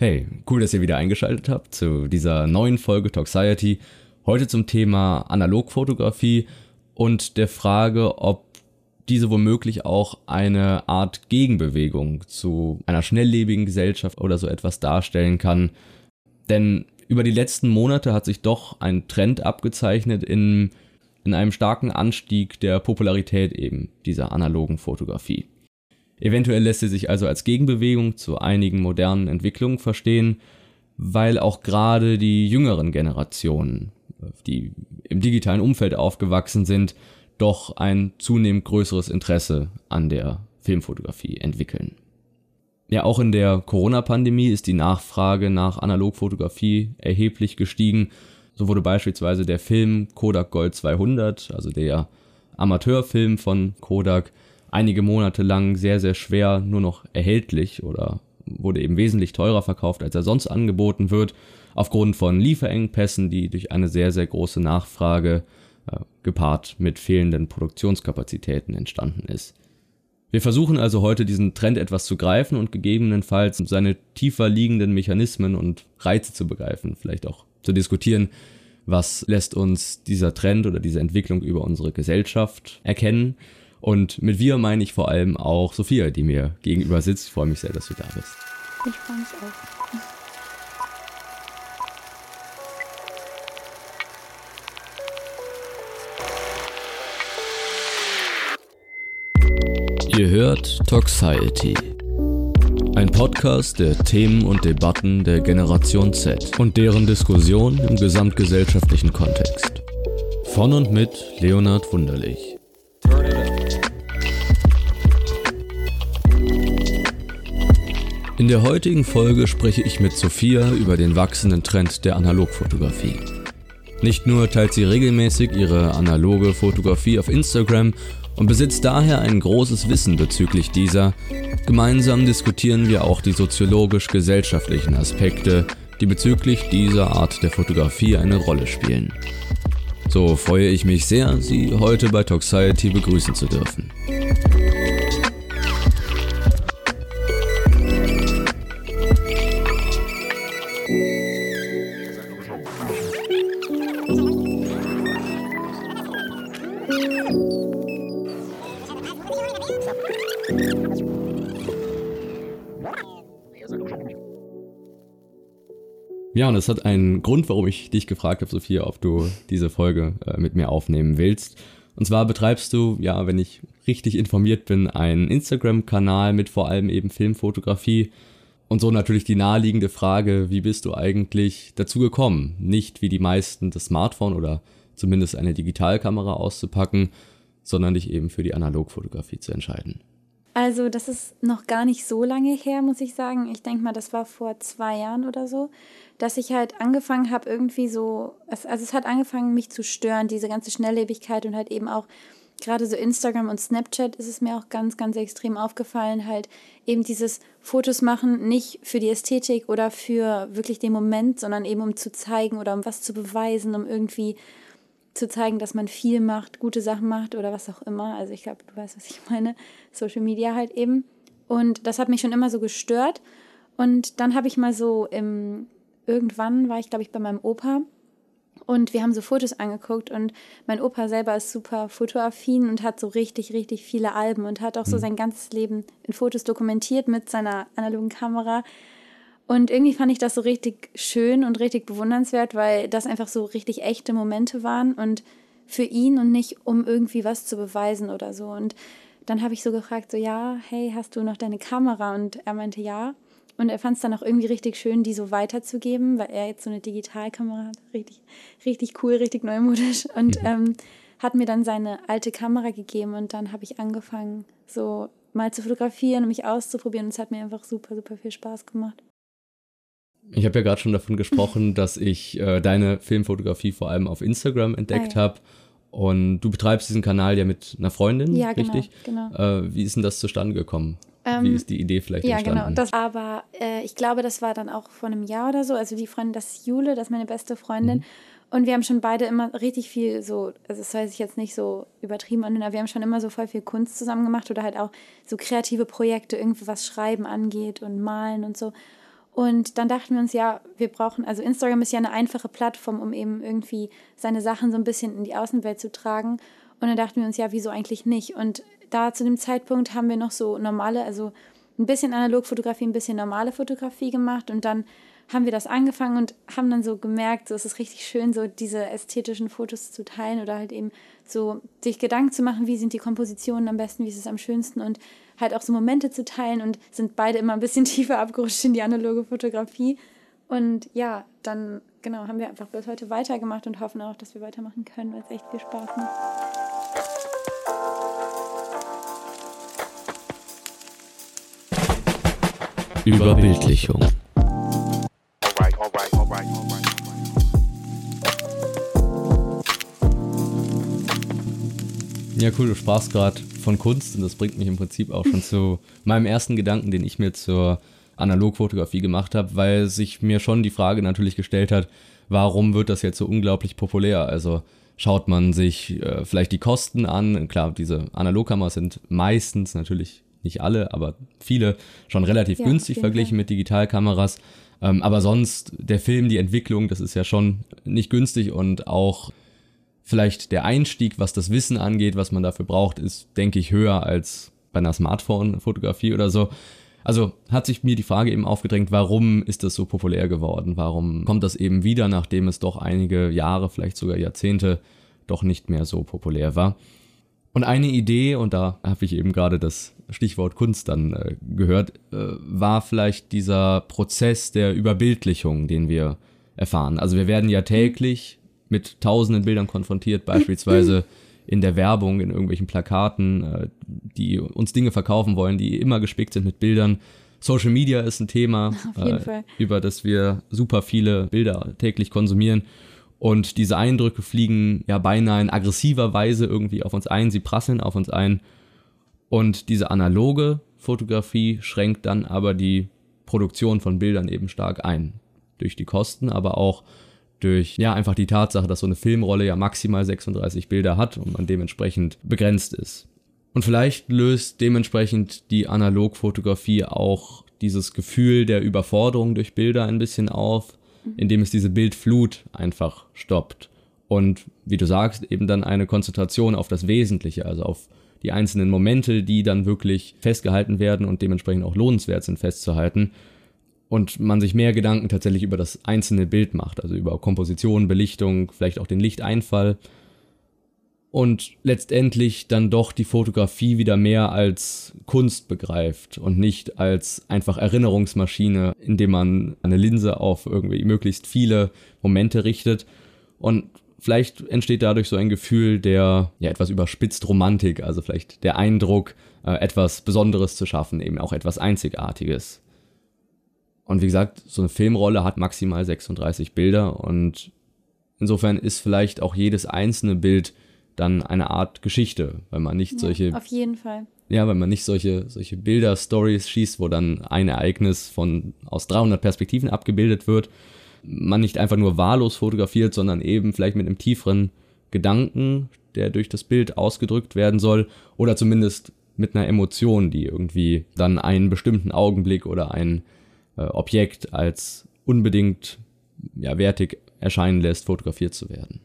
Hey, cool, dass ihr wieder eingeschaltet habt zu dieser neuen Folge Toxiety. Heute zum Thema Analogfotografie und der Frage, ob diese womöglich auch eine Art Gegenbewegung zu einer schnelllebigen Gesellschaft oder so etwas darstellen kann. Denn über die letzten Monate hat sich doch ein Trend abgezeichnet in, in einem starken Anstieg der Popularität eben dieser analogen Fotografie. Eventuell lässt sie sich also als Gegenbewegung zu einigen modernen Entwicklungen verstehen, weil auch gerade die jüngeren Generationen, die im digitalen Umfeld aufgewachsen sind, doch ein zunehmend größeres Interesse an der Filmfotografie entwickeln. Ja, auch in der Corona-Pandemie ist die Nachfrage nach Analogfotografie erheblich gestiegen. So wurde beispielsweise der Film Kodak Gold 200, also der Amateurfilm von Kodak, einige Monate lang sehr, sehr schwer nur noch erhältlich oder wurde eben wesentlich teurer verkauft, als er sonst angeboten wird, aufgrund von Lieferengpässen, die durch eine sehr, sehr große Nachfrage äh, gepaart mit fehlenden Produktionskapazitäten entstanden ist. Wir versuchen also heute diesen Trend etwas zu greifen und gegebenenfalls seine tiefer liegenden Mechanismen und Reize zu begreifen, vielleicht auch zu diskutieren, was lässt uns dieser Trend oder diese Entwicklung über unsere Gesellschaft erkennen und mit wir meine ich vor allem auch Sophia, die mir gegenüber sitzt. Ich freue mich sehr, dass du da bist. Ich freue mich auch. Ihr hört Toxiety. Ein Podcast der Themen und Debatten der Generation Z und deren Diskussion im gesamtgesellschaftlichen Kontext. Von und mit Leonhard Wunderlich. In der heutigen Folge spreche ich mit Sophia über den wachsenden Trend der Analogfotografie. Nicht nur teilt sie regelmäßig ihre analoge Fotografie auf Instagram und besitzt daher ein großes Wissen bezüglich dieser, gemeinsam diskutieren wir auch die soziologisch-gesellschaftlichen Aspekte, die bezüglich dieser Art der Fotografie eine Rolle spielen. So freue ich mich sehr, Sie heute bei Toxiety begrüßen zu dürfen. Ja, und es hat einen Grund, warum ich dich gefragt habe, Sophia, ob du diese Folge äh, mit mir aufnehmen willst. Und zwar betreibst du, ja, wenn ich richtig informiert bin, einen Instagram-Kanal mit vor allem eben Filmfotografie. Und so natürlich die naheliegende Frage, wie bist du eigentlich dazu gekommen, nicht wie die meisten das Smartphone oder zumindest eine Digitalkamera auszupacken, sondern dich eben für die Analogfotografie zu entscheiden? Also das ist noch gar nicht so lange her, muss ich sagen. Ich denke mal, das war vor zwei Jahren oder so, dass ich halt angefangen habe, irgendwie so, also es hat angefangen, mich zu stören, diese ganze Schnelllebigkeit und halt eben auch gerade so Instagram und Snapchat ist es mir auch ganz, ganz extrem aufgefallen, halt eben dieses Fotos machen, nicht für die Ästhetik oder für wirklich den Moment, sondern eben um zu zeigen oder um was zu beweisen, um irgendwie zu zeigen, dass man viel macht, gute Sachen macht oder was auch immer. Also ich glaube, du weißt, was ich meine. Social Media halt eben. Und das hat mich schon immer so gestört. Und dann habe ich mal so im, irgendwann war ich, glaube ich, bei meinem Opa und wir haben so Fotos angeguckt und mein Opa selber ist super fotoaffin und hat so richtig, richtig viele Alben und hat auch so mhm. sein ganzes Leben in Fotos dokumentiert mit seiner analogen Kamera. Und irgendwie fand ich das so richtig schön und richtig bewundernswert, weil das einfach so richtig echte Momente waren und für ihn und nicht um irgendwie was zu beweisen oder so. Und dann habe ich so gefragt, so ja, hey, hast du noch deine Kamera? Und er meinte ja. Und er fand es dann auch irgendwie richtig schön, die so weiterzugeben, weil er jetzt so eine Digitalkamera hat. Richtig, richtig cool, richtig neumodisch. Und mhm. ähm, hat mir dann seine alte Kamera gegeben und dann habe ich angefangen, so mal zu fotografieren und mich auszuprobieren. Und es hat mir einfach super, super viel Spaß gemacht. Ich habe ja gerade schon davon gesprochen, dass ich äh, deine Filmfotografie vor allem auf Instagram entdeckt ah, ja. habe. Und du betreibst diesen Kanal ja mit einer Freundin, ja, genau, richtig? Genau. Äh, wie ist denn das zustande gekommen? Ähm, wie ist die Idee vielleicht ja, entstanden? Ja, genau. Das, aber äh, ich glaube, das war dann auch vor einem Jahr oder so. Also die Freundin, das ist Jule, das ist meine beste Freundin. Mhm. Und wir haben schon beide immer richtig viel so, also das weiß ich jetzt nicht so übertrieben an, aber wir haben schon immer so voll viel Kunst zusammen gemacht oder halt auch so kreative Projekte, irgendwie was Schreiben angeht und Malen und so. Und dann dachten wir uns, ja, wir brauchen, also Instagram ist ja eine einfache Plattform, um eben irgendwie seine Sachen so ein bisschen in die Außenwelt zu tragen. Und dann dachten wir uns, ja, wieso eigentlich nicht? Und da zu dem Zeitpunkt haben wir noch so normale, also ein bisschen Analogfotografie, ein bisschen normale Fotografie gemacht und dann haben wir das angefangen und haben dann so gemerkt, so es ist richtig schön, so diese ästhetischen Fotos zu teilen oder halt eben so sich Gedanken zu machen, wie sind die Kompositionen am besten, wie ist es am schönsten und halt auch so Momente zu teilen und sind beide immer ein bisschen tiefer abgerutscht in die analoge Fotografie. Und ja, dann genau haben wir einfach bis heute weitergemacht und hoffen auch, dass wir weitermachen können, weil es echt viel Spaß macht. Überbildlichung. Ja, cool, du sprachst gerade von Kunst und das bringt mich im Prinzip auch schon zu meinem ersten Gedanken, den ich mir zur Analogfotografie gemacht habe, weil sich mir schon die Frage natürlich gestellt hat, warum wird das jetzt so unglaublich populär? Also schaut man sich äh, vielleicht die Kosten an. Klar, diese Analogkameras sind meistens natürlich nicht alle, aber viele schon relativ ja, günstig verglichen Fall. mit Digitalkameras. Ähm, aber sonst der Film, die Entwicklung, das ist ja schon nicht günstig und auch vielleicht der Einstieg, was das Wissen angeht, was man dafür braucht, ist, denke ich, höher als bei einer Smartphone-Fotografie oder so. Also hat sich mir die Frage eben aufgedrängt, warum ist das so populär geworden? Warum kommt das eben wieder, nachdem es doch einige Jahre, vielleicht sogar Jahrzehnte doch nicht mehr so populär war? Und eine Idee, und da habe ich eben gerade das Stichwort Kunst dann äh, gehört, äh, war vielleicht dieser Prozess der Überbildlichung, den wir erfahren. Also wir werden ja täglich mit tausenden Bildern konfrontiert, beispielsweise in der Werbung, in irgendwelchen Plakaten, äh, die uns Dinge verkaufen wollen, die immer gespickt sind mit Bildern. Social Media ist ein Thema, äh, über das wir super viele Bilder täglich konsumieren. Und diese Eindrücke fliegen ja beinahe in aggressiver Weise irgendwie auf uns ein, sie prasseln auf uns ein. Und diese analoge Fotografie schränkt dann aber die Produktion von Bildern eben stark ein. Durch die Kosten, aber auch durch ja einfach die Tatsache, dass so eine Filmrolle ja maximal 36 Bilder hat und man dementsprechend begrenzt ist. Und vielleicht löst dementsprechend die Analogfotografie auch dieses Gefühl der Überforderung durch Bilder ein bisschen auf, indem es diese Bildflut einfach stoppt. Und wie du sagst, eben dann eine Konzentration auf das Wesentliche, also auf die einzelnen Momente, die dann wirklich festgehalten werden und dementsprechend auch lohnenswert sind festzuhalten. Und man sich mehr Gedanken tatsächlich über das einzelne Bild macht, also über Komposition, Belichtung, vielleicht auch den Lichteinfall. Und letztendlich dann doch die Fotografie wieder mehr als Kunst begreift und nicht als einfach Erinnerungsmaschine, indem man eine Linse auf irgendwie möglichst viele Momente richtet. Und vielleicht entsteht dadurch so ein Gefühl der ja etwas überspitzt Romantik, also vielleicht der Eindruck äh, etwas Besonderes zu schaffen, eben auch etwas Einzigartiges. Und wie gesagt, so eine Filmrolle hat maximal 36 Bilder und insofern ist vielleicht auch jedes einzelne Bild dann eine Art Geschichte, weil man nicht ja, solche. Auf jeden Fall. Ja, weil man nicht solche, solche Bilder, Stories schießt, wo dann ein Ereignis von aus 300 Perspektiven abgebildet wird. Man nicht einfach nur wahllos fotografiert, sondern eben vielleicht mit einem tieferen Gedanken, der durch das Bild ausgedrückt werden soll, oder zumindest mit einer Emotion, die irgendwie dann einen bestimmten Augenblick oder einen äh, Objekt als unbedingt ja, wertig erscheinen lässt, fotografiert zu werden.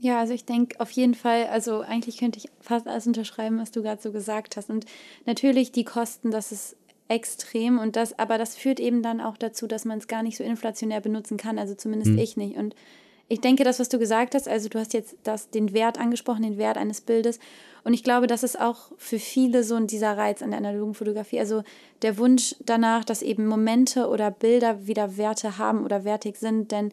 Ja, also ich denke auf jeden Fall, also eigentlich könnte ich fast alles unterschreiben, was du gerade so gesagt hast. Und natürlich die Kosten, das ist extrem und das, aber das führt eben dann auch dazu, dass man es gar nicht so inflationär benutzen kann, also zumindest hm. ich nicht. Und ich denke, das, was du gesagt hast, also du hast jetzt das, den Wert angesprochen, den Wert eines Bildes. Und ich glaube, das ist auch für viele so dieser Reiz an der analogen Fotografie. Also der Wunsch danach, dass eben Momente oder Bilder wieder Werte haben oder wertig sind. Denn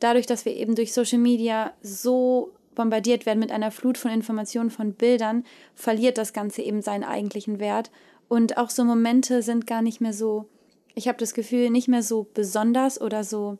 dadurch, dass wir eben durch Social Media so bombardiert werden mit einer Flut von Informationen, von Bildern, verliert das Ganze eben seinen eigentlichen Wert. Und auch so Momente sind gar nicht mehr so, ich habe das Gefühl, nicht mehr so besonders oder so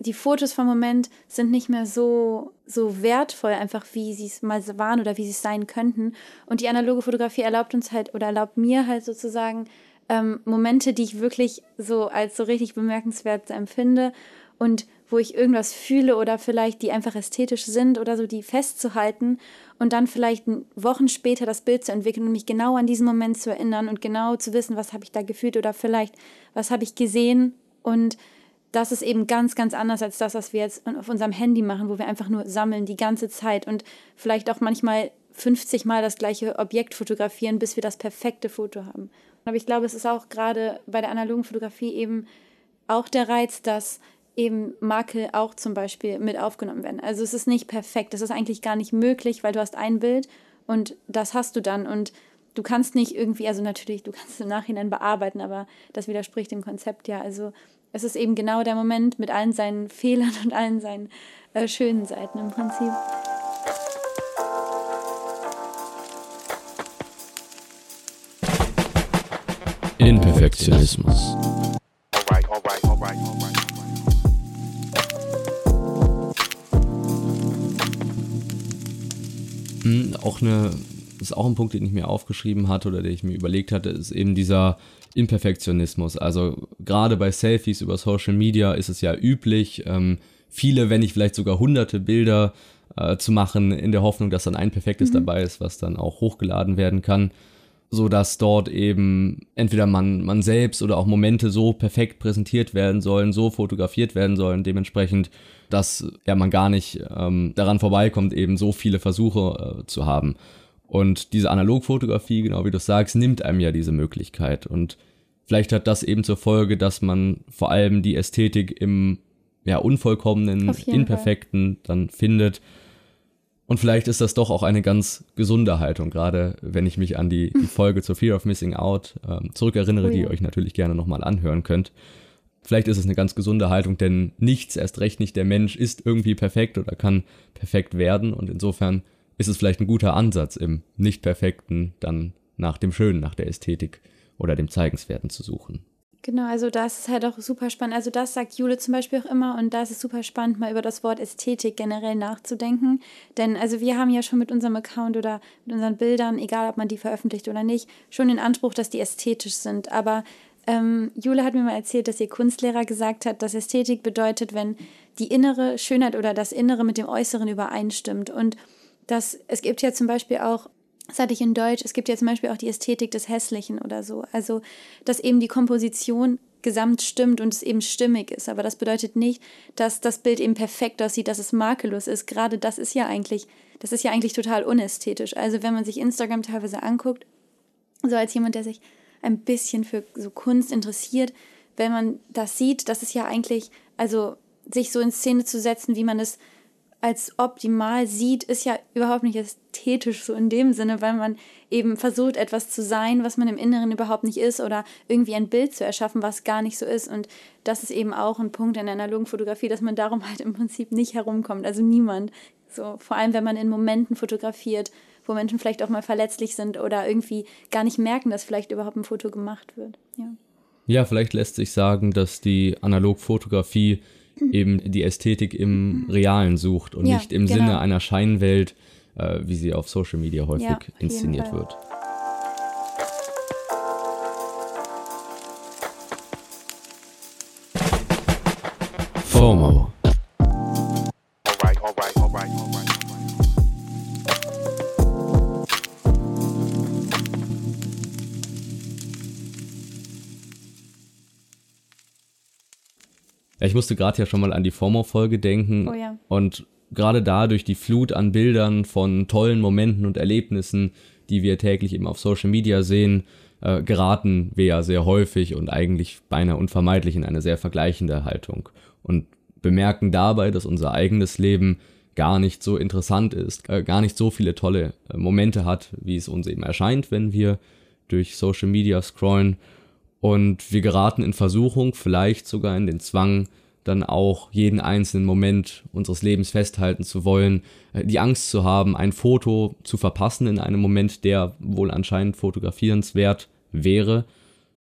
die Fotos vom Moment sind nicht mehr so, so wertvoll, einfach wie sie es mal waren oder wie sie es sein könnten. Und die analoge Fotografie erlaubt uns halt oder erlaubt mir halt sozusagen ähm, Momente, die ich wirklich so als so richtig bemerkenswert empfinde und wo ich irgendwas fühle oder vielleicht die einfach ästhetisch sind oder so, die festzuhalten und dann vielleicht Wochen später das Bild zu entwickeln und mich genau an diesen Moment zu erinnern und genau zu wissen, was habe ich da gefühlt oder vielleicht was habe ich gesehen Und das ist eben ganz, ganz anders als das, was wir jetzt auf unserem Handy machen, wo wir einfach nur sammeln die ganze Zeit und vielleicht auch manchmal 50 Mal das gleiche Objekt fotografieren, bis wir das perfekte Foto haben. Aber ich glaube, es ist auch gerade bei der analogen Fotografie eben auch der Reiz, dass eben Makel auch zum Beispiel mit aufgenommen werden. Also es ist nicht perfekt, es ist eigentlich gar nicht möglich, weil du hast ein Bild und das hast du dann und du kannst nicht irgendwie, also natürlich, du kannst im Nachhinein bearbeiten, aber das widerspricht dem Konzept ja. Also es ist eben genau der Moment mit allen seinen Fehlern und allen seinen äh, schönen Seiten im Prinzip. Imperfektionismus. Hm, auch eine, ist auch ein Punkt, den ich mir aufgeschrieben hatte oder den ich mir überlegt hatte, ist eben dieser Imperfektionismus. Also gerade bei Selfies über Social Media ist es ja üblich, ähm, viele, wenn nicht vielleicht sogar hunderte Bilder äh, zu machen, in der Hoffnung, dass dann ein perfektes mhm. dabei ist, was dann auch hochgeladen werden kann so dass dort eben entweder man, man selbst oder auch Momente so perfekt präsentiert werden sollen, so fotografiert werden sollen, dementsprechend, dass ja man gar nicht ähm, daran vorbeikommt, eben so viele Versuche äh, zu haben. Und diese Analogfotografie, genau wie du sagst, nimmt einem ja diese Möglichkeit. Und vielleicht hat das eben zur Folge, dass man vor allem die Ästhetik im ja, unvollkommenen, imperfekten Fall. dann findet und vielleicht ist das doch auch eine ganz gesunde Haltung, gerade wenn ich mich an die, die Folge zur Fear of Missing Out ähm, zurückerinnere, oh ja. die ihr euch natürlich gerne nochmal anhören könnt. Vielleicht ist es eine ganz gesunde Haltung, denn nichts, erst recht nicht der Mensch, ist irgendwie perfekt oder kann perfekt werden. Und insofern ist es vielleicht ein guter Ansatz, im Nicht-Perfekten dann nach dem Schönen, nach der Ästhetik oder dem Zeigenswerten zu suchen. Genau, also das ist halt auch super spannend. Also das sagt Jule zum Beispiel auch immer und da ist super spannend, mal über das Wort Ästhetik generell nachzudenken. Denn also wir haben ja schon mit unserem Account oder mit unseren Bildern, egal ob man die veröffentlicht oder nicht, schon den Anspruch, dass die ästhetisch sind. Aber ähm, Jule hat mir mal erzählt, dass ihr Kunstlehrer gesagt hat, dass Ästhetik bedeutet, wenn die innere Schönheit oder das Innere mit dem Äußeren übereinstimmt. Und das, es gibt ja zum Beispiel auch das hatte ich in Deutsch. Es gibt ja zum Beispiel auch die Ästhetik des Hässlichen oder so. Also, dass eben die Komposition gesamt stimmt und es eben stimmig ist. Aber das bedeutet nicht, dass das Bild eben perfekt aussieht, dass es makellos ist. Gerade das ist ja eigentlich, das ist ja eigentlich total unästhetisch. Also, wenn man sich Instagram teilweise anguckt, so als jemand, der sich ein bisschen für so Kunst interessiert, wenn man das sieht, das ist ja eigentlich, also sich so in Szene zu setzen, wie man es als optimal sieht, ist ja überhaupt nicht ästhetisch so in dem Sinne, weil man eben versucht, etwas zu sein, was man im Inneren überhaupt nicht ist oder irgendwie ein Bild zu erschaffen, was gar nicht so ist. Und das ist eben auch ein Punkt in der analogen Fotografie, dass man darum halt im Prinzip nicht herumkommt. Also niemand. So, vor allem, wenn man in Momenten fotografiert, wo Menschen vielleicht auch mal verletzlich sind oder irgendwie gar nicht merken, dass vielleicht überhaupt ein Foto gemacht wird. Ja. Ja, vielleicht lässt sich sagen, dass die Analogfotografie eben die Ästhetik im Realen sucht und ja, nicht im genau. Sinne einer Scheinwelt, äh, wie sie auf Social Media häufig ja, inszeniert wird. FOMO Ja, ich musste gerade ja schon mal an die FOMO-Folge denken. Oh ja. Und gerade da durch die Flut an Bildern von tollen Momenten und Erlebnissen, die wir täglich eben auf Social Media sehen, äh, geraten wir ja sehr häufig und eigentlich beinahe unvermeidlich in eine sehr vergleichende Haltung und bemerken dabei, dass unser eigenes Leben gar nicht so interessant ist, äh, gar nicht so viele tolle äh, Momente hat, wie es uns eben erscheint, wenn wir durch Social Media scrollen und wir geraten in Versuchung, vielleicht sogar in den Zwang, dann auch jeden einzelnen Moment unseres Lebens festhalten zu wollen, äh, die Angst zu haben, ein Foto zu verpassen in einem Moment, der wohl anscheinend fotografierenswert wäre.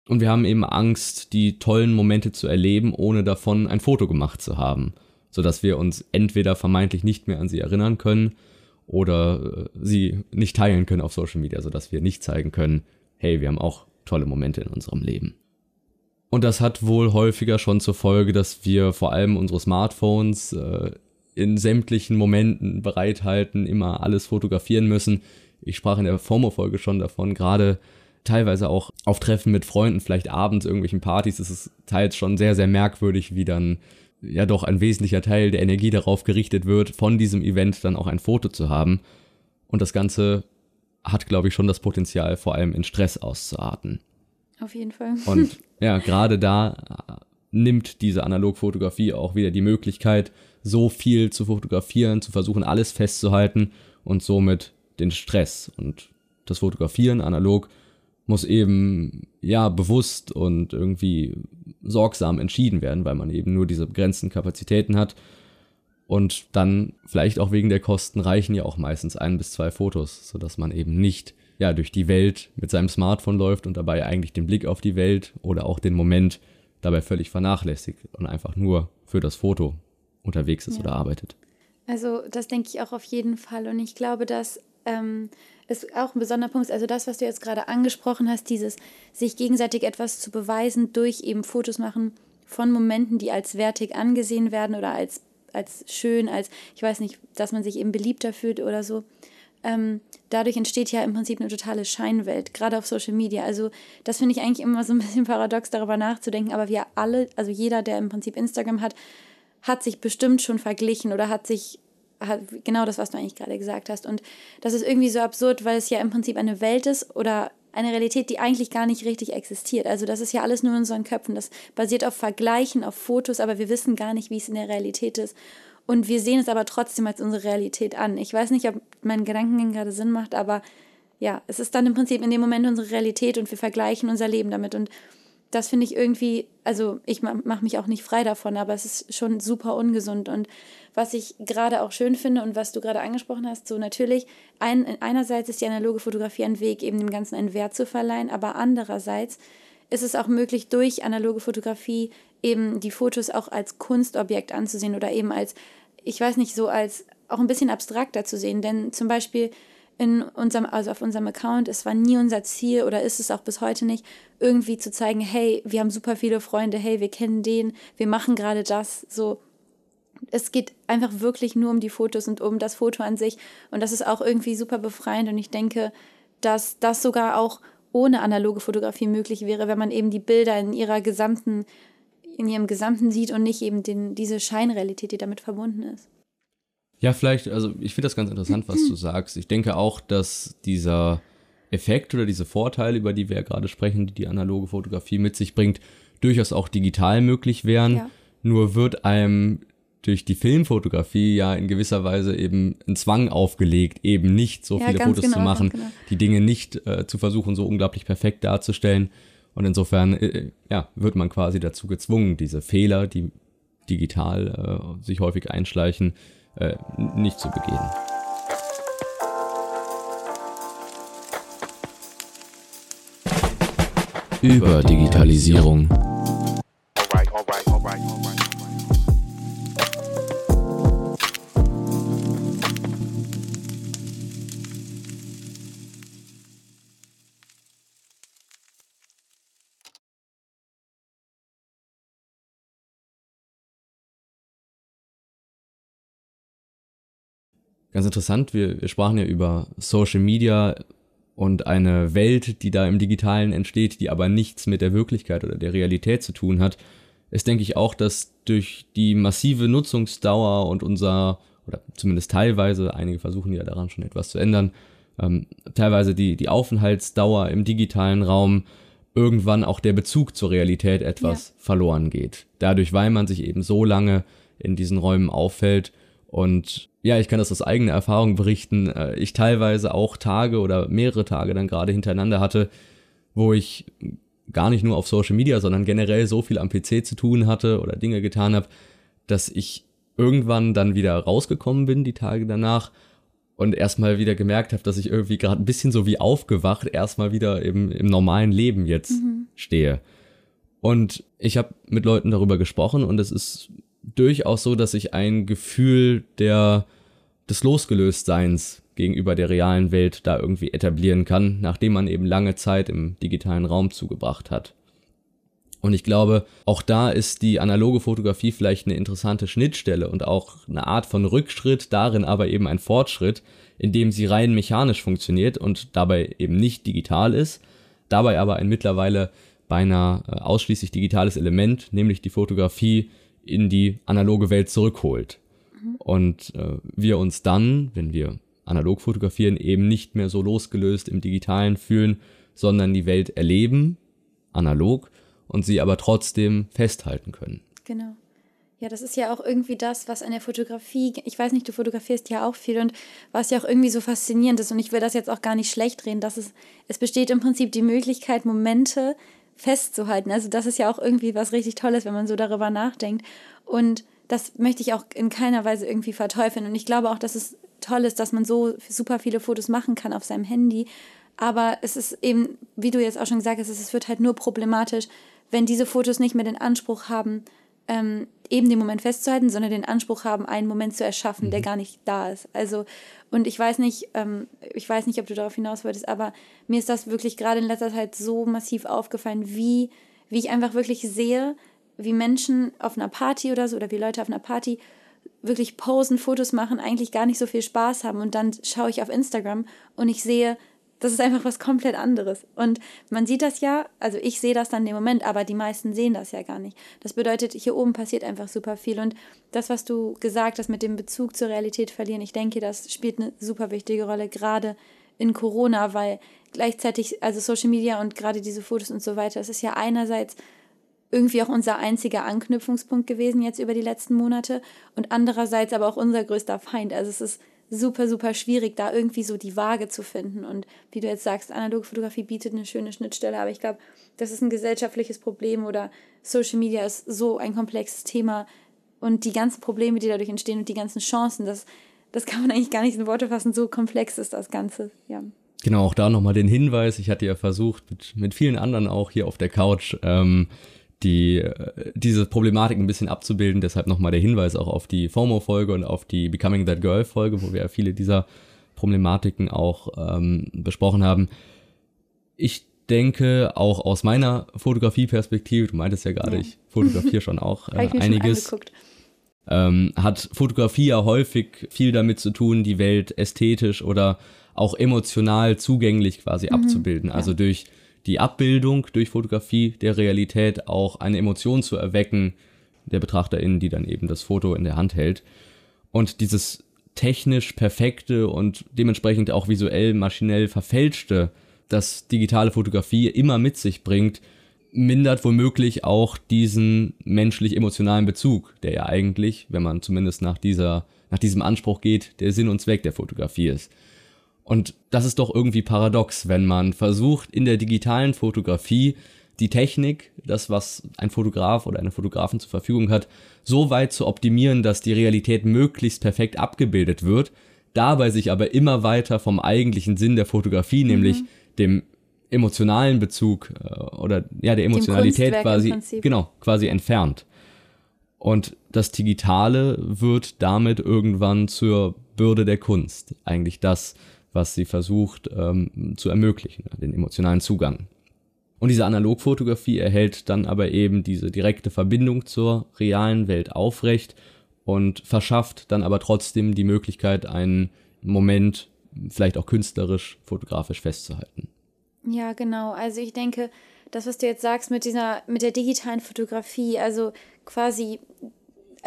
Und wir haben eben Angst, die tollen Momente zu erleben, ohne davon ein Foto gemacht zu haben, sodass wir uns entweder vermeintlich nicht mehr an sie erinnern können oder äh, sie nicht teilen können auf Social Media, sodass wir nicht zeigen können, hey, wir haben auch tolle Momente in unserem Leben. Und das hat wohl häufiger schon zur Folge, dass wir vor allem unsere Smartphones äh, in sämtlichen Momenten bereithalten, immer alles fotografieren müssen. Ich sprach in der FOMO-Folge schon davon, gerade teilweise auch auf Treffen mit Freunden, vielleicht abends irgendwelchen Partys, ist es teils schon sehr, sehr merkwürdig, wie dann ja doch ein wesentlicher Teil der Energie darauf gerichtet wird, von diesem Event dann auch ein Foto zu haben. Und das Ganze hat, glaube ich, schon das Potenzial, vor allem in Stress auszuarten. Auf jeden Fall. Und ja, gerade da nimmt diese Analogfotografie auch wieder die Möglichkeit, so viel zu fotografieren, zu versuchen, alles festzuhalten und somit den Stress und das Fotografieren analog muss eben ja bewusst und irgendwie sorgsam entschieden werden, weil man eben nur diese begrenzten Kapazitäten hat. Und dann vielleicht auch wegen der Kosten reichen ja auch meistens ein bis zwei Fotos, sodass man eben nicht ja durch die Welt mit seinem Smartphone läuft und dabei eigentlich den Blick auf die Welt oder auch den Moment dabei völlig vernachlässigt und einfach nur für das Foto unterwegs ist ja. oder arbeitet. Also das denke ich auch auf jeden Fall und ich glaube, dass ähm, ist auch ein besonderer Punkt. Also das, was du jetzt gerade angesprochen hast, dieses sich gegenseitig etwas zu beweisen durch eben Fotos machen von Momenten, die als wertig angesehen werden oder als, als schön, als, ich weiß nicht, dass man sich eben beliebter fühlt oder so. Ähm, dadurch entsteht ja im Prinzip eine totale Scheinwelt, gerade auf Social Media. Also das finde ich eigentlich immer so ein bisschen paradox, darüber nachzudenken. Aber wir alle, also jeder, der im Prinzip Instagram hat, hat sich bestimmt schon verglichen oder hat sich genau das, was du eigentlich gerade gesagt hast. Und das ist irgendwie so absurd, weil es ja im Prinzip eine Welt ist oder eine Realität, die eigentlich gar nicht richtig existiert. Also das ist ja alles nur in unseren Köpfen. Das basiert auf Vergleichen, auf Fotos, aber wir wissen gar nicht, wie es in der Realität ist. Und wir sehen es aber trotzdem als unsere Realität an. Ich weiß nicht, ob mein Gedankengang gerade Sinn macht, aber ja, es ist dann im Prinzip in dem Moment unsere Realität und wir vergleichen unser Leben damit. Und das finde ich irgendwie, also ich mache mich auch nicht frei davon, aber es ist schon super ungesund. Und was ich gerade auch schön finde und was du gerade angesprochen hast, so natürlich, ein, einerseits ist die analoge Fotografie ein Weg, eben dem Ganzen einen Wert zu verleihen, aber andererseits ist es auch möglich, durch analoge Fotografie eben die Fotos auch als Kunstobjekt anzusehen oder eben als, ich weiß nicht, so als auch ein bisschen abstrakter zu sehen. Denn zum Beispiel in unserem, also auf unserem Account, es war nie unser Ziel oder ist es auch bis heute nicht, irgendwie zu zeigen, hey, wir haben super viele Freunde, hey, wir kennen den, wir machen gerade das, so. Es geht einfach wirklich nur um die Fotos und um das Foto an sich. Und das ist auch irgendwie super befreiend. Und ich denke, dass das sogar auch ohne analoge Fotografie möglich wäre, wenn man eben die Bilder in ihrer gesamten, in ihrem Gesamten sieht und nicht eben den, diese Scheinrealität, die damit verbunden ist. Ja, vielleicht, also ich finde das ganz interessant, was du sagst. Ich denke auch, dass dieser Effekt oder diese Vorteile, über die wir ja gerade sprechen, die die analoge Fotografie mit sich bringt, durchaus auch digital möglich wären. Ja. Nur wird einem durch die Filmfotografie ja in gewisser Weise eben ein Zwang aufgelegt, eben nicht so ja, viele Fotos genau, zu machen, genau. die Dinge nicht äh, zu versuchen, so unglaublich perfekt darzustellen. Und insofern äh, ja, wird man quasi dazu gezwungen, diese Fehler, die digital äh, sich häufig einschleichen, äh, nicht zu begehen. Über Digitalisierung. Ganz interessant. Wir, wir sprachen ja über Social Media und eine Welt, die da im Digitalen entsteht, die aber nichts mit der Wirklichkeit oder der Realität zu tun hat, ist, denke ich, auch, dass durch die massive Nutzungsdauer und unser, oder zumindest teilweise, einige versuchen ja daran schon etwas zu ändern, ähm, teilweise die, die Aufenthaltsdauer im digitalen Raum irgendwann auch der Bezug zur Realität etwas ja. verloren geht. Dadurch, weil man sich eben so lange in diesen Räumen auffällt und ja, ich kann das aus eigener Erfahrung berichten. Äh, ich teilweise auch Tage oder mehrere Tage dann gerade hintereinander hatte, wo ich gar nicht nur auf Social Media, sondern generell so viel am PC zu tun hatte oder Dinge getan habe, dass ich irgendwann dann wieder rausgekommen bin, die Tage danach, und erstmal wieder gemerkt habe, dass ich irgendwie gerade ein bisschen so wie aufgewacht erstmal wieder im, im normalen Leben jetzt mhm. stehe. Und ich habe mit Leuten darüber gesprochen und es ist durchaus so, dass ich ein Gefühl der, des Losgelöstseins gegenüber der realen Welt da irgendwie etablieren kann, nachdem man eben lange Zeit im digitalen Raum zugebracht hat. Und ich glaube, auch da ist die analoge Fotografie vielleicht eine interessante Schnittstelle und auch eine Art von Rückschritt, darin aber eben ein Fortschritt, indem sie rein mechanisch funktioniert und dabei eben nicht digital ist, dabei aber ein mittlerweile beinahe äh, ausschließlich digitales Element, nämlich die Fotografie, in die analoge Welt zurückholt. Mhm. Und äh, wir uns dann, wenn wir analog fotografieren, eben nicht mehr so losgelöst im digitalen fühlen, sondern die Welt erleben, analog, und sie aber trotzdem festhalten können. Genau. Ja, das ist ja auch irgendwie das, was an der Fotografie, ich weiß nicht, du fotografierst ja auch viel und was ja auch irgendwie so faszinierend ist und ich will das jetzt auch gar nicht schlecht reden, dass es, es besteht im Prinzip die Möglichkeit, Momente festzuhalten. Also das ist ja auch irgendwie was richtig Tolles, wenn man so darüber nachdenkt. Und das möchte ich auch in keiner Weise irgendwie verteufeln. Und ich glaube auch, dass es toll ist, dass man so super viele Fotos machen kann auf seinem Handy, aber es ist eben, wie du jetzt auch schon gesagt hast, es wird halt nur problematisch, wenn diese Fotos nicht mehr den Anspruch haben, ähm, eben den Moment festzuhalten, sondern den Anspruch haben, einen Moment zu erschaffen, mhm. der gar nicht da ist. Also, und ich weiß nicht, ähm, ich weiß nicht, ob du darauf hinaus wolltest, aber mir ist das wirklich gerade in letzter Zeit so massiv aufgefallen, wie, wie ich einfach wirklich sehe, wie Menschen auf einer Party oder so, oder wie Leute auf einer Party wirklich posen, Fotos machen, eigentlich gar nicht so viel Spaß haben. Und dann schaue ich auf Instagram und ich sehe das ist einfach was komplett anderes. Und man sieht das ja, also ich sehe das dann im Moment, aber die meisten sehen das ja gar nicht. Das bedeutet, hier oben passiert einfach super viel. Und das, was du gesagt hast mit dem Bezug zur Realität verlieren, ich denke, das spielt eine super wichtige Rolle, gerade in Corona, weil gleichzeitig, also Social Media und gerade diese Fotos und so weiter, es ist ja einerseits irgendwie auch unser einziger Anknüpfungspunkt gewesen jetzt über die letzten Monate und andererseits aber auch unser größter Feind. Also es ist super, super schwierig, da irgendwie so die Waage zu finden. Und wie du jetzt sagst, analoge Fotografie bietet eine schöne Schnittstelle, aber ich glaube, das ist ein gesellschaftliches Problem oder Social Media ist so ein komplexes Thema und die ganzen Probleme, die dadurch entstehen und die ganzen Chancen, das, das kann man eigentlich gar nicht in Worte fassen, so komplex ist das Ganze, ja. Genau, auch da nochmal den Hinweis, ich hatte ja versucht, mit, mit vielen anderen auch hier auf der Couch, ähm, die, diese Problematik ein bisschen abzubilden. Deshalb nochmal der Hinweis auch auf die FOMO-Folge und auf die Becoming That Girl-Folge, wo wir ja viele dieser Problematiken auch ähm, besprochen haben. Ich denke, auch aus meiner Fotografie-Perspektive, du meintest ja gerade, ich fotografiere schon auch äh, einiges. Ähm, hat Fotografie ja häufig viel damit zu tun, die Welt ästhetisch oder auch emotional zugänglich quasi mhm, abzubilden. Also ja. durch die Abbildung durch Fotografie der Realität auch eine Emotion zu erwecken der Betrachterin, die dann eben das Foto in der Hand hält. Und dieses technisch perfekte und dementsprechend auch visuell maschinell verfälschte, das digitale Fotografie immer mit sich bringt, mindert womöglich auch diesen menschlich-emotionalen Bezug, der ja eigentlich, wenn man zumindest nach dieser, nach diesem Anspruch geht, der Sinn und Zweck der Fotografie ist. Und das ist doch irgendwie paradox, wenn man versucht, in der digitalen Fotografie die Technik, das, was ein Fotograf oder eine Fotografin zur Verfügung hat, so weit zu optimieren, dass die Realität möglichst perfekt abgebildet wird, dabei sich aber immer weiter vom eigentlichen Sinn der Fotografie, mhm. nämlich dem emotionalen Bezug äh, oder ja der Emotionalität quasi genau quasi entfernt. Und das Digitale wird damit irgendwann zur Bürde der Kunst. Eigentlich das, was sie versucht ähm, zu ermöglichen, den emotionalen Zugang. Und diese Analogfotografie erhält dann aber eben diese direkte Verbindung zur realen Welt aufrecht und verschafft dann aber trotzdem die Möglichkeit, einen Moment vielleicht auch künstlerisch, fotografisch festzuhalten. Ja, genau. Also ich denke, das, was du jetzt sagst mit dieser, mit der digitalen Fotografie, also quasi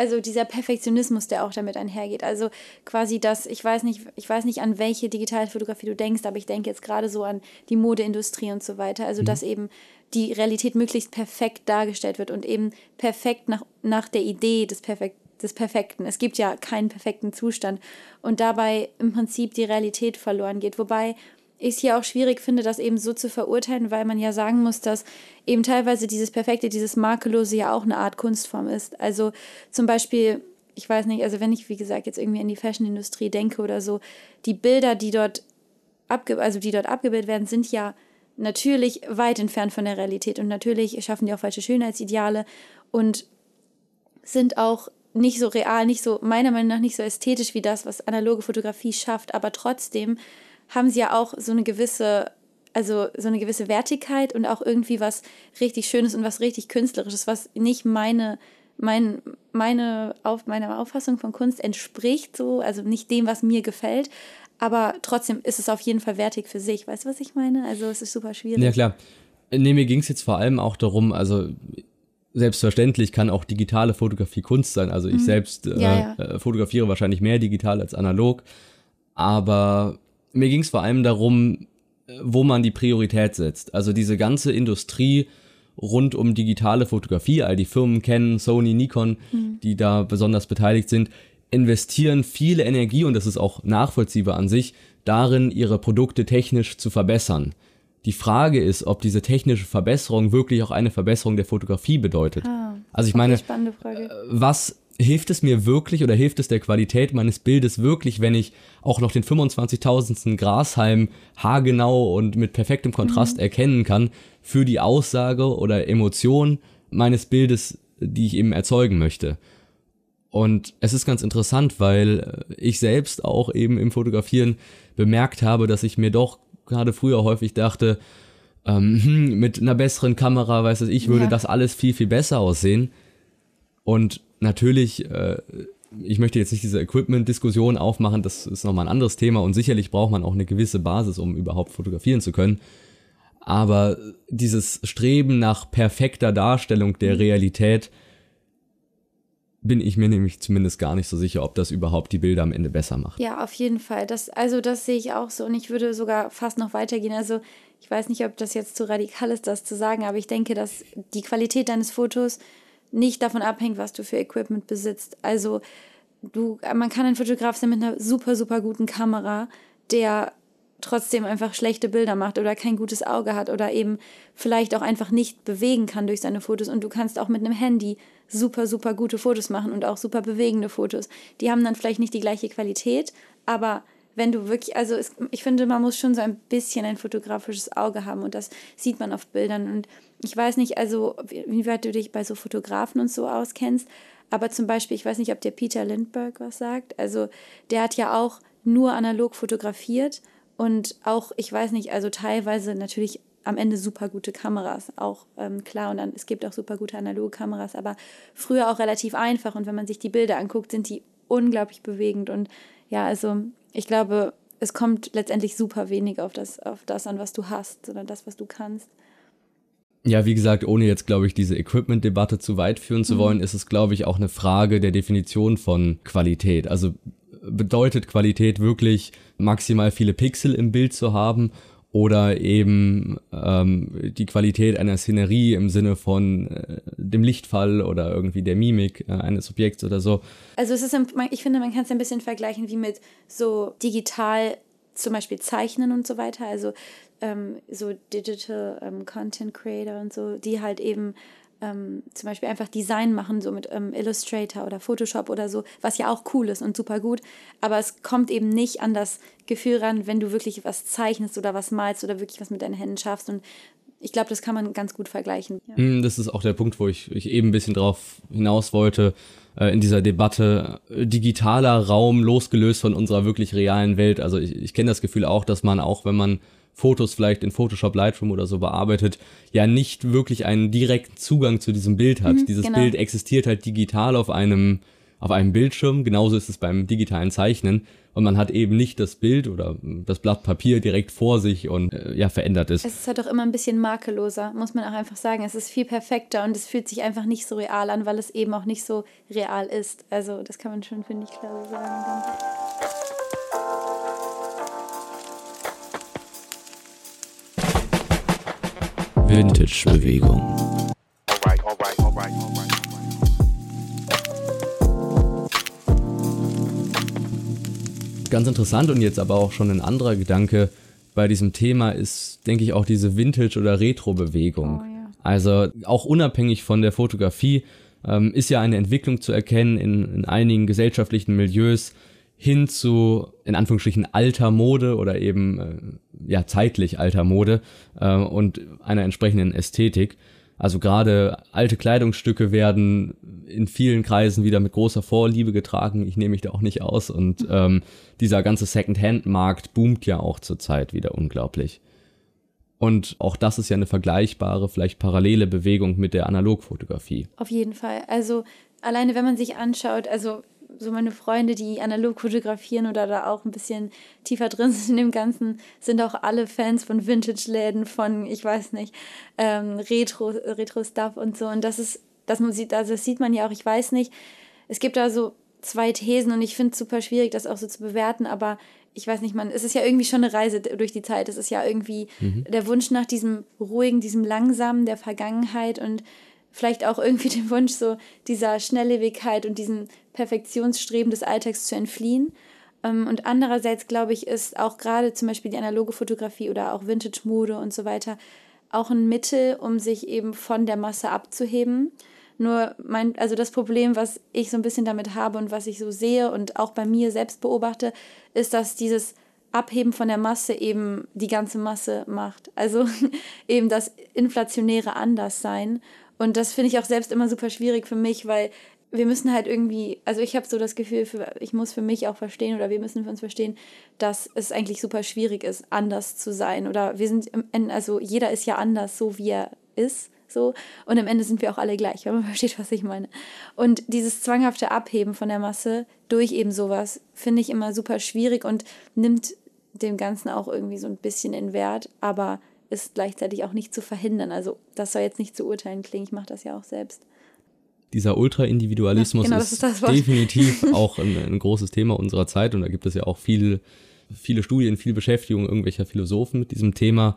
also dieser Perfektionismus, der auch damit einhergeht. Also quasi das, ich weiß nicht, ich weiß nicht, an welche Digitalfotografie du denkst, aber ich denke jetzt gerade so an die Modeindustrie und so weiter. Also mhm. dass eben die Realität möglichst perfekt dargestellt wird und eben perfekt nach, nach der Idee des Perfekt des Perfekten. Es gibt ja keinen perfekten Zustand und dabei im Prinzip die Realität verloren geht. Wobei ich es hier auch schwierig finde, das eben so zu verurteilen, weil man ja sagen muss, dass eben teilweise dieses Perfekte, dieses Makellose ja auch eine Art Kunstform ist. Also zum Beispiel, ich weiß nicht, also wenn ich, wie gesagt, jetzt irgendwie an die Fashion-Industrie denke oder so, die Bilder, die dort, abge also die dort abgebildet werden, sind ja natürlich weit entfernt von der Realität und natürlich schaffen die auch falsche Schönheitsideale und sind auch nicht so real, nicht so, meiner Meinung nach nicht so ästhetisch wie das, was analoge Fotografie schafft, aber trotzdem haben sie ja auch so eine gewisse, also so eine gewisse Wertigkeit und auch irgendwie was richtig Schönes und was richtig Künstlerisches, was nicht meine, mein, meine, auf, meiner Auffassung von Kunst entspricht, so, also nicht dem, was mir gefällt. aber trotzdem ist es auf jeden Fall wertig für sich. Weißt du, was ich meine? Also es ist super schwierig. Ja, klar. Nee, mir ging es jetzt vor allem auch darum, also selbstverständlich kann auch digitale Fotografie Kunst sein. Also ich mhm. selbst äh, ja, ja. Äh, fotografiere wahrscheinlich mehr digital als analog. Aber mir ging es vor allem darum, äh, wo man die Priorität setzt. Also diese ganze Industrie rund um digitale Fotografie, all die Firmen kennen, Sony, Nikon, mhm. die da besonders beteiligt sind, investieren viele Energie, und das ist auch nachvollziehbar an sich, darin, ihre Produkte technisch zu verbessern. Die Frage ist, ob diese technische Verbesserung wirklich auch eine Verbesserung der Fotografie bedeutet. Ah, also ich meine, äh, was hilft es mir wirklich oder hilft es der Qualität meines Bildes wirklich, wenn ich auch noch den 25.000. Grashalm haargenau und mit perfektem Kontrast mhm. erkennen kann für die Aussage oder Emotion meines Bildes, die ich eben erzeugen möchte. Und es ist ganz interessant, weil ich selbst auch eben im Fotografieren bemerkt habe, dass ich mir doch gerade früher häufig dachte, ähm, hm, mit einer besseren Kamera, weiß ich, würde ja. das alles viel, viel besser aussehen. Und natürlich, äh, ich möchte jetzt nicht diese Equipment-Diskussion aufmachen, das ist nochmal ein anderes Thema und sicherlich braucht man auch eine gewisse Basis, um überhaupt fotografieren zu können. Aber dieses Streben nach perfekter Darstellung der. Realität bin ich mir nämlich zumindest gar nicht so sicher, ob das überhaupt die Bilder am Ende besser macht. Ja, auf jeden Fall. Das, also das sehe ich auch so und ich würde sogar fast noch weitergehen. Also ich weiß nicht, ob das jetzt zu radikal ist, das zu sagen, aber ich denke, dass die Qualität deines Fotos nicht davon abhängt, was du für Equipment besitzt. Also du, man kann einen Fotograf sein mit einer super, super guten Kamera, der trotzdem einfach schlechte Bilder macht oder kein gutes Auge hat oder eben vielleicht auch einfach nicht bewegen kann durch seine Fotos. Und du kannst auch mit einem Handy super, super gute Fotos machen und auch super bewegende Fotos. Die haben dann vielleicht nicht die gleiche Qualität, aber wenn du wirklich, also es, ich finde, man muss schon so ein bisschen ein fotografisches Auge haben und das sieht man auf Bildern. Und ich weiß nicht, also wie weit du dich bei so Fotografen und so auskennst, aber zum Beispiel, ich weiß nicht, ob der Peter Lindbergh was sagt. Also der hat ja auch nur analog fotografiert und auch, ich weiß nicht, also teilweise natürlich am Ende super gute Kameras, auch ähm, klar. Und dann, es gibt auch super gute analoge Kameras, aber früher auch relativ einfach. Und wenn man sich die Bilder anguckt, sind die unglaublich bewegend. Und ja, also ich glaube, es kommt letztendlich super wenig auf das, auf das an, was du hast, sondern das, was du kannst. Ja, wie gesagt, ohne jetzt, glaube ich, diese Equipment-Debatte zu weit führen zu mhm. wollen, ist es, glaube ich, auch eine Frage der Definition von Qualität. Also bedeutet Qualität wirklich maximal viele Pixel im Bild zu haben oder eben ähm, die Qualität einer Szenerie im Sinne von äh, dem Lichtfall oder irgendwie der Mimik äh, eines Objekts oder so. Also es ist, ich finde, man kann es ein bisschen vergleichen wie mit so digital zum Beispiel Zeichnen und so weiter. Also ähm, so Digital ähm, Content Creator und so, die halt eben ähm, zum Beispiel einfach Design machen, so mit ähm, Illustrator oder Photoshop oder so, was ja auch cool ist und super gut. Aber es kommt eben nicht an das Gefühl ran, wenn du wirklich was zeichnest oder was malst oder wirklich was mit deinen Händen schaffst. Und ich glaube, das kann man ganz gut vergleichen. Ja. Hm, das ist auch der Punkt, wo ich, ich eben ein bisschen drauf hinaus wollte äh, in dieser Debatte. Digitaler Raum losgelöst von unserer wirklich realen Welt. Also ich, ich kenne das Gefühl auch, dass man auch, wenn man Fotos vielleicht in Photoshop Lightroom oder so bearbeitet, ja nicht wirklich einen direkten Zugang zu diesem Bild hat. Mhm, Dieses genau. Bild existiert halt digital auf einem, auf einem Bildschirm. Genauso ist es beim digitalen Zeichnen. Und man hat eben nicht das Bild oder das Blatt Papier direkt vor sich und äh, ja, verändert ist. Es ist halt auch immer ein bisschen makelloser, muss man auch einfach sagen. Es ist viel perfekter und es fühlt sich einfach nicht so real an, weil es eben auch nicht so real ist. Also das kann man schon, finde ich, klar so sagen. Vintage-Bewegung. Ganz interessant und jetzt aber auch schon ein anderer Gedanke bei diesem Thema ist, denke ich, auch diese Vintage- oder Retro-Bewegung. Oh, ja. Also auch unabhängig von der Fotografie ähm, ist ja eine Entwicklung zu erkennen in, in einigen gesellschaftlichen Milieus, hin zu, in Anführungsstrichen, alter Mode oder eben, äh, ja, zeitlich alter Mode äh, und einer entsprechenden Ästhetik. Also gerade alte Kleidungsstücke werden in vielen Kreisen wieder mit großer Vorliebe getragen. Ich nehme mich da auch nicht aus. Und ähm, dieser ganze Second-Hand-Markt boomt ja auch zurzeit wieder unglaublich. Und auch das ist ja eine vergleichbare, vielleicht parallele Bewegung mit der Analogfotografie. Auf jeden Fall. Also alleine wenn man sich anschaut, also so meine Freunde, die analog fotografieren oder da auch ein bisschen tiefer drin sind in dem Ganzen, sind auch alle Fans von Vintage-Läden, von, ich weiß nicht, ähm, Retro, Retro-Stuff und so. Und das ist, das, man sieht, also das sieht man ja auch, ich weiß nicht. Es gibt da so zwei Thesen und ich finde es super schwierig, das auch so zu bewerten, aber ich weiß nicht, man, es ist ja irgendwie schon eine Reise durch die Zeit. Es ist ja irgendwie mhm. der Wunsch nach diesem ruhigen, diesem langsamen der Vergangenheit und vielleicht auch irgendwie den Wunsch, so dieser Schnelllebigkeit und diesem Perfektionsstreben des Alltags zu entfliehen. Ähm, und andererseits, glaube ich, ist auch gerade zum Beispiel die analoge Fotografie oder auch Vintage-Mode und so weiter auch ein Mittel, um sich eben von der Masse abzuheben. Nur mein, also das Problem, was ich so ein bisschen damit habe und was ich so sehe und auch bei mir selbst beobachte, ist, dass dieses Abheben von der Masse eben die ganze Masse macht. Also eben das inflationäre Anderssein. Und das finde ich auch selbst immer super schwierig für mich, weil wir müssen halt irgendwie, also ich habe so das Gefühl, für, ich muss für mich auch verstehen oder wir müssen für uns verstehen, dass es eigentlich super schwierig ist, anders zu sein. Oder wir sind, im Ende, also jeder ist ja anders, so wie er ist. So. Und am Ende sind wir auch alle gleich, wenn man versteht, was ich meine. Und dieses zwanghafte Abheben von der Masse durch eben sowas finde ich immer super schwierig und nimmt dem Ganzen auch irgendwie so ein bisschen in Wert. Aber ist gleichzeitig auch nicht zu verhindern. Also das soll jetzt nicht zu urteilen klingen, ich mache das ja auch selbst. Dieser Ultra-Individualismus ja, genau, ist, ist definitiv auch ein, ein, großes Thema unserer Zeit und da gibt es ja auch viele, viele Studien, viel Beschäftigung irgendwelcher Philosophen mit diesem Thema.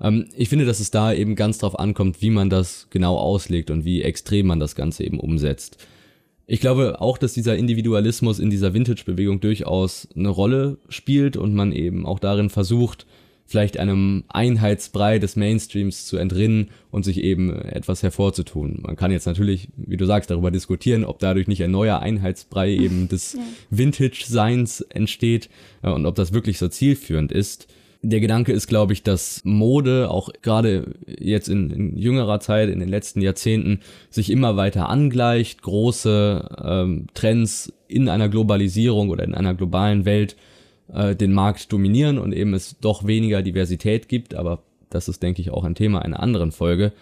Ähm, ich finde, dass es da eben ganz drauf ankommt, wie man das genau auslegt und wie extrem man das Ganze eben umsetzt. Ich glaube auch, dass dieser Individualismus in dieser Vintage-Bewegung durchaus eine Rolle spielt und man eben auch darin versucht, vielleicht einem Einheitsbrei des Mainstreams zu entrinnen und sich eben etwas hervorzutun. Man kann jetzt natürlich, wie du sagst, darüber diskutieren, ob dadurch nicht ein neuer Einheitsbrei eben des ja. Vintage-Seins entsteht äh, und ob das wirklich so zielführend ist. Der Gedanke ist, glaube ich, dass Mode auch gerade jetzt in, in, jüngerer Zeit, in den letzten Jahrzehnten, sich immer weiter angleicht, große ähm, Trends in einer Globalisierung oder in einer globalen Welt äh, den Markt dominieren und eben es doch weniger Diversität gibt, aber das ist, denke ich, auch ein Thema einer anderen Folge.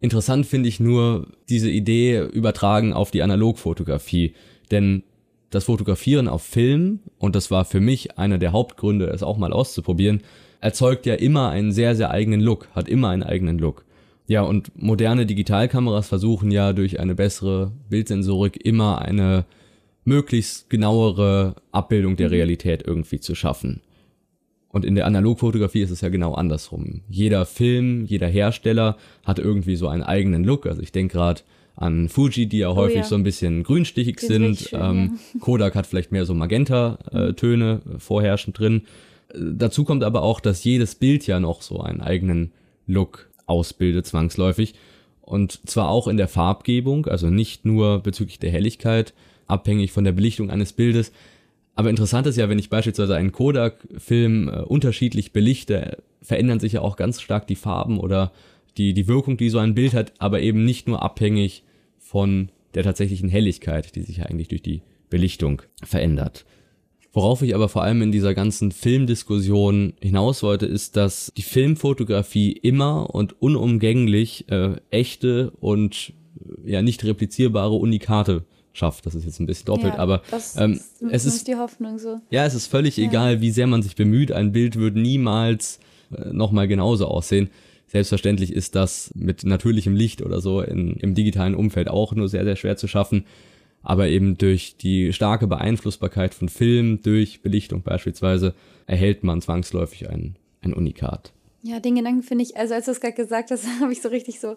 Interessant finde ich nur diese Idee übertragen auf die Analogfotografie, denn das Fotografieren auf Film, und das war für mich einer der Hauptgründe, es auch mal auszuprobieren, erzeugt ja immer einen sehr, sehr eigenen Look, hat immer einen eigenen Look. Ja, und moderne Digitalkameras versuchen ja durch eine bessere Bildsensorik immer eine möglichst genauere Abbildung der mhm. Realität irgendwie zu schaffen. Und in der Analogfotografie ist es ja genau andersrum. Jeder Film, jeder Hersteller hat irgendwie so einen eigenen Look. Also ich denke gerade an Fuji, die ja oh, häufig ja. so ein bisschen grünstichig sind. Schön, ähm, ja. Kodak hat vielleicht mehr so Magenta-Töne äh, vorherrschend drin. Äh, dazu kommt aber auch, dass jedes Bild ja noch so einen eigenen Look ausbildet, zwangsläufig. Und zwar auch in der Farbgebung, also nicht nur bezüglich der Helligkeit, abhängig von der Belichtung eines Bildes. Aber interessant ist ja, wenn ich beispielsweise einen Kodak-Film äh, unterschiedlich belichte, verändern sich ja auch ganz stark die Farben oder die, die Wirkung, die so ein Bild hat, aber eben nicht nur abhängig von der tatsächlichen Helligkeit, die sich ja eigentlich durch die Belichtung verändert. Worauf ich aber vor allem in dieser ganzen Filmdiskussion hinaus wollte, ist, dass die Filmfotografie immer und unumgänglich äh, echte und ja nicht replizierbare Unikate schafft. Das ist jetzt ein bisschen doppelt, ja, aber ähm, es ist die Hoffnung so. Ja, es ist völlig ja. egal, wie sehr man sich bemüht. Ein Bild wird niemals äh, nochmal genauso aussehen. Selbstverständlich ist das mit natürlichem Licht oder so in, im digitalen Umfeld auch nur sehr, sehr schwer zu schaffen. Aber eben durch die starke Beeinflussbarkeit von Film, durch Belichtung beispielsweise, erhält man zwangsläufig ein, ein Unikat. Ja, den Gedanken finde ich, also als du es gerade gesagt hast, habe ich so richtig so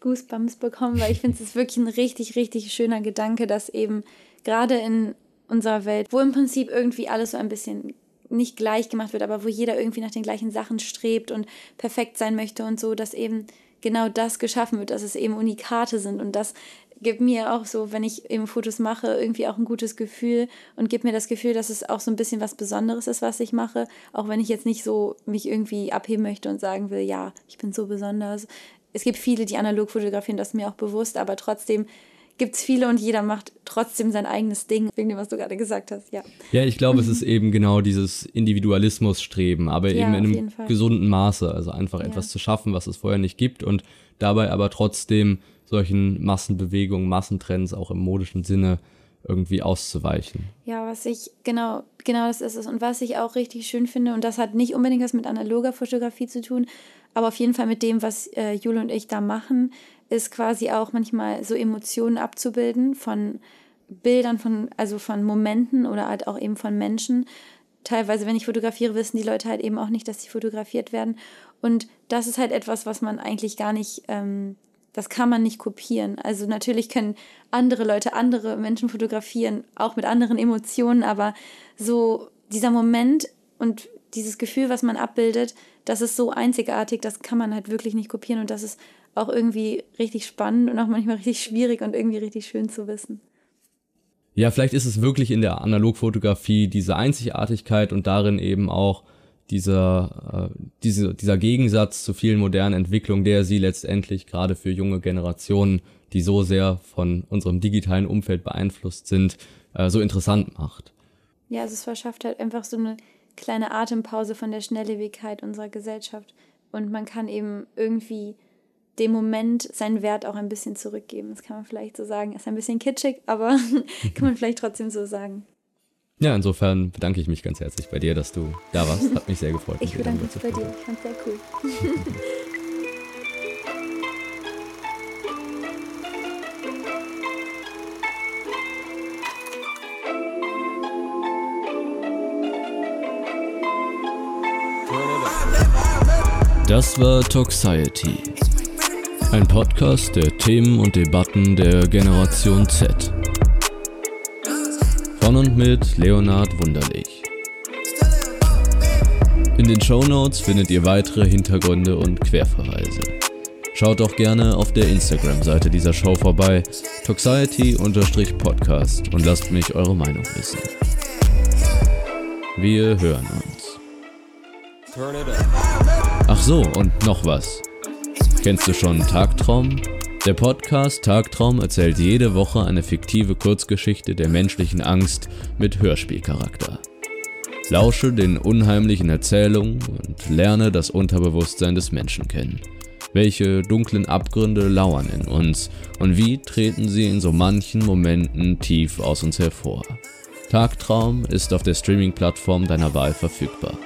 Goosebumps bekommen, weil ich finde, es ist wirklich ein richtig, richtig schöner Gedanke, dass eben gerade in unserer Welt, wo im Prinzip irgendwie alles so ein bisschen nicht gleich gemacht wird, aber wo jeder irgendwie nach den gleichen Sachen strebt und perfekt sein möchte und so, dass eben genau das geschaffen wird, dass es eben Unikate sind. Und das gibt mir auch so, wenn ich eben Fotos mache, irgendwie auch ein gutes Gefühl und gibt mir das Gefühl, dass es auch so ein bisschen was Besonderes ist, was ich mache, auch wenn ich jetzt nicht so mich irgendwie abheben möchte und sagen will, ja, ich bin so besonders es gibt viele, die analog fotografieren, das ist mir auch bewusst, aber trotzdem gibt es viele und jeder macht trotzdem sein eigenes Ding, wegen dem, was du gerade gesagt hast, ja. Ja, ich glaube, es ist eben genau dieses Individualismus-Streben, aber ja, eben in einem gesunden Maße, also einfach ja. etwas zu schaffen, was es vorher nicht gibt und dabei aber trotzdem solchen Massenbewegungen, Massentrends auch im modischen Sinne irgendwie auszuweichen. Ja, was ich, genau, genau das ist es. Und was ich auch richtig schön finde, und das hat nicht unbedingt was mit analoger Fotografie zu tun, aber auf jeden Fall mit dem, was äh, Jule und ich da machen, ist quasi auch manchmal so Emotionen abzubilden von Bildern, von, also von Momenten oder halt auch eben von Menschen. Teilweise, wenn ich fotografiere, wissen die Leute halt eben auch nicht, dass sie fotografiert werden. Und das ist halt etwas, was man eigentlich gar nicht ähm, das kann man nicht kopieren. Also natürlich können andere Leute andere Menschen fotografieren, auch mit anderen Emotionen, aber so dieser Moment und dieses Gefühl, was man abbildet, das ist so einzigartig, das kann man halt wirklich nicht kopieren und das ist auch irgendwie richtig spannend und auch manchmal richtig schwierig und irgendwie richtig schön zu wissen. Ja, vielleicht ist es wirklich in der Analogfotografie diese Einzigartigkeit und darin eben auch dieser, äh, diese, dieser Gegensatz zu vielen modernen Entwicklungen, der sie letztendlich gerade für junge Generationen, die so sehr von unserem digitalen Umfeld beeinflusst sind, äh, so interessant macht. Ja, also es verschafft halt einfach so eine kleine Atempause von der Schnelllebigkeit unserer Gesellschaft und man kann eben irgendwie dem Moment seinen Wert auch ein bisschen zurückgeben. Das kann man vielleicht so sagen. Ist ein bisschen kitschig, aber kann man vielleicht trotzdem so sagen. Ja, insofern bedanke ich mich ganz herzlich bei dir, dass du da warst. Hat mich sehr gefreut. ich bedanke mich bei dir. Ich fand sehr cool. Das war Toxiety. Ein Podcast der Themen und Debatten der Generation Z. Von und mit Leonard Wunderlich. In den Show Notes findet ihr weitere Hintergründe und Querverweise. Schaut auch gerne auf der Instagram-Seite dieser Show vorbei, Toxiety-Podcast und lasst mich eure Meinung wissen. Wir hören uns. Ach so, und noch was. Kennst du schon Tagtraum? Der Podcast Tagtraum erzählt jede Woche eine fiktive Kurzgeschichte der menschlichen Angst mit Hörspielcharakter. Lausche den unheimlichen Erzählungen und lerne das Unterbewusstsein des Menschen kennen. Welche dunklen Abgründe lauern in uns und wie treten sie in so manchen Momenten tief aus uns hervor. Tagtraum ist auf der Streaming-Plattform deiner Wahl verfügbar.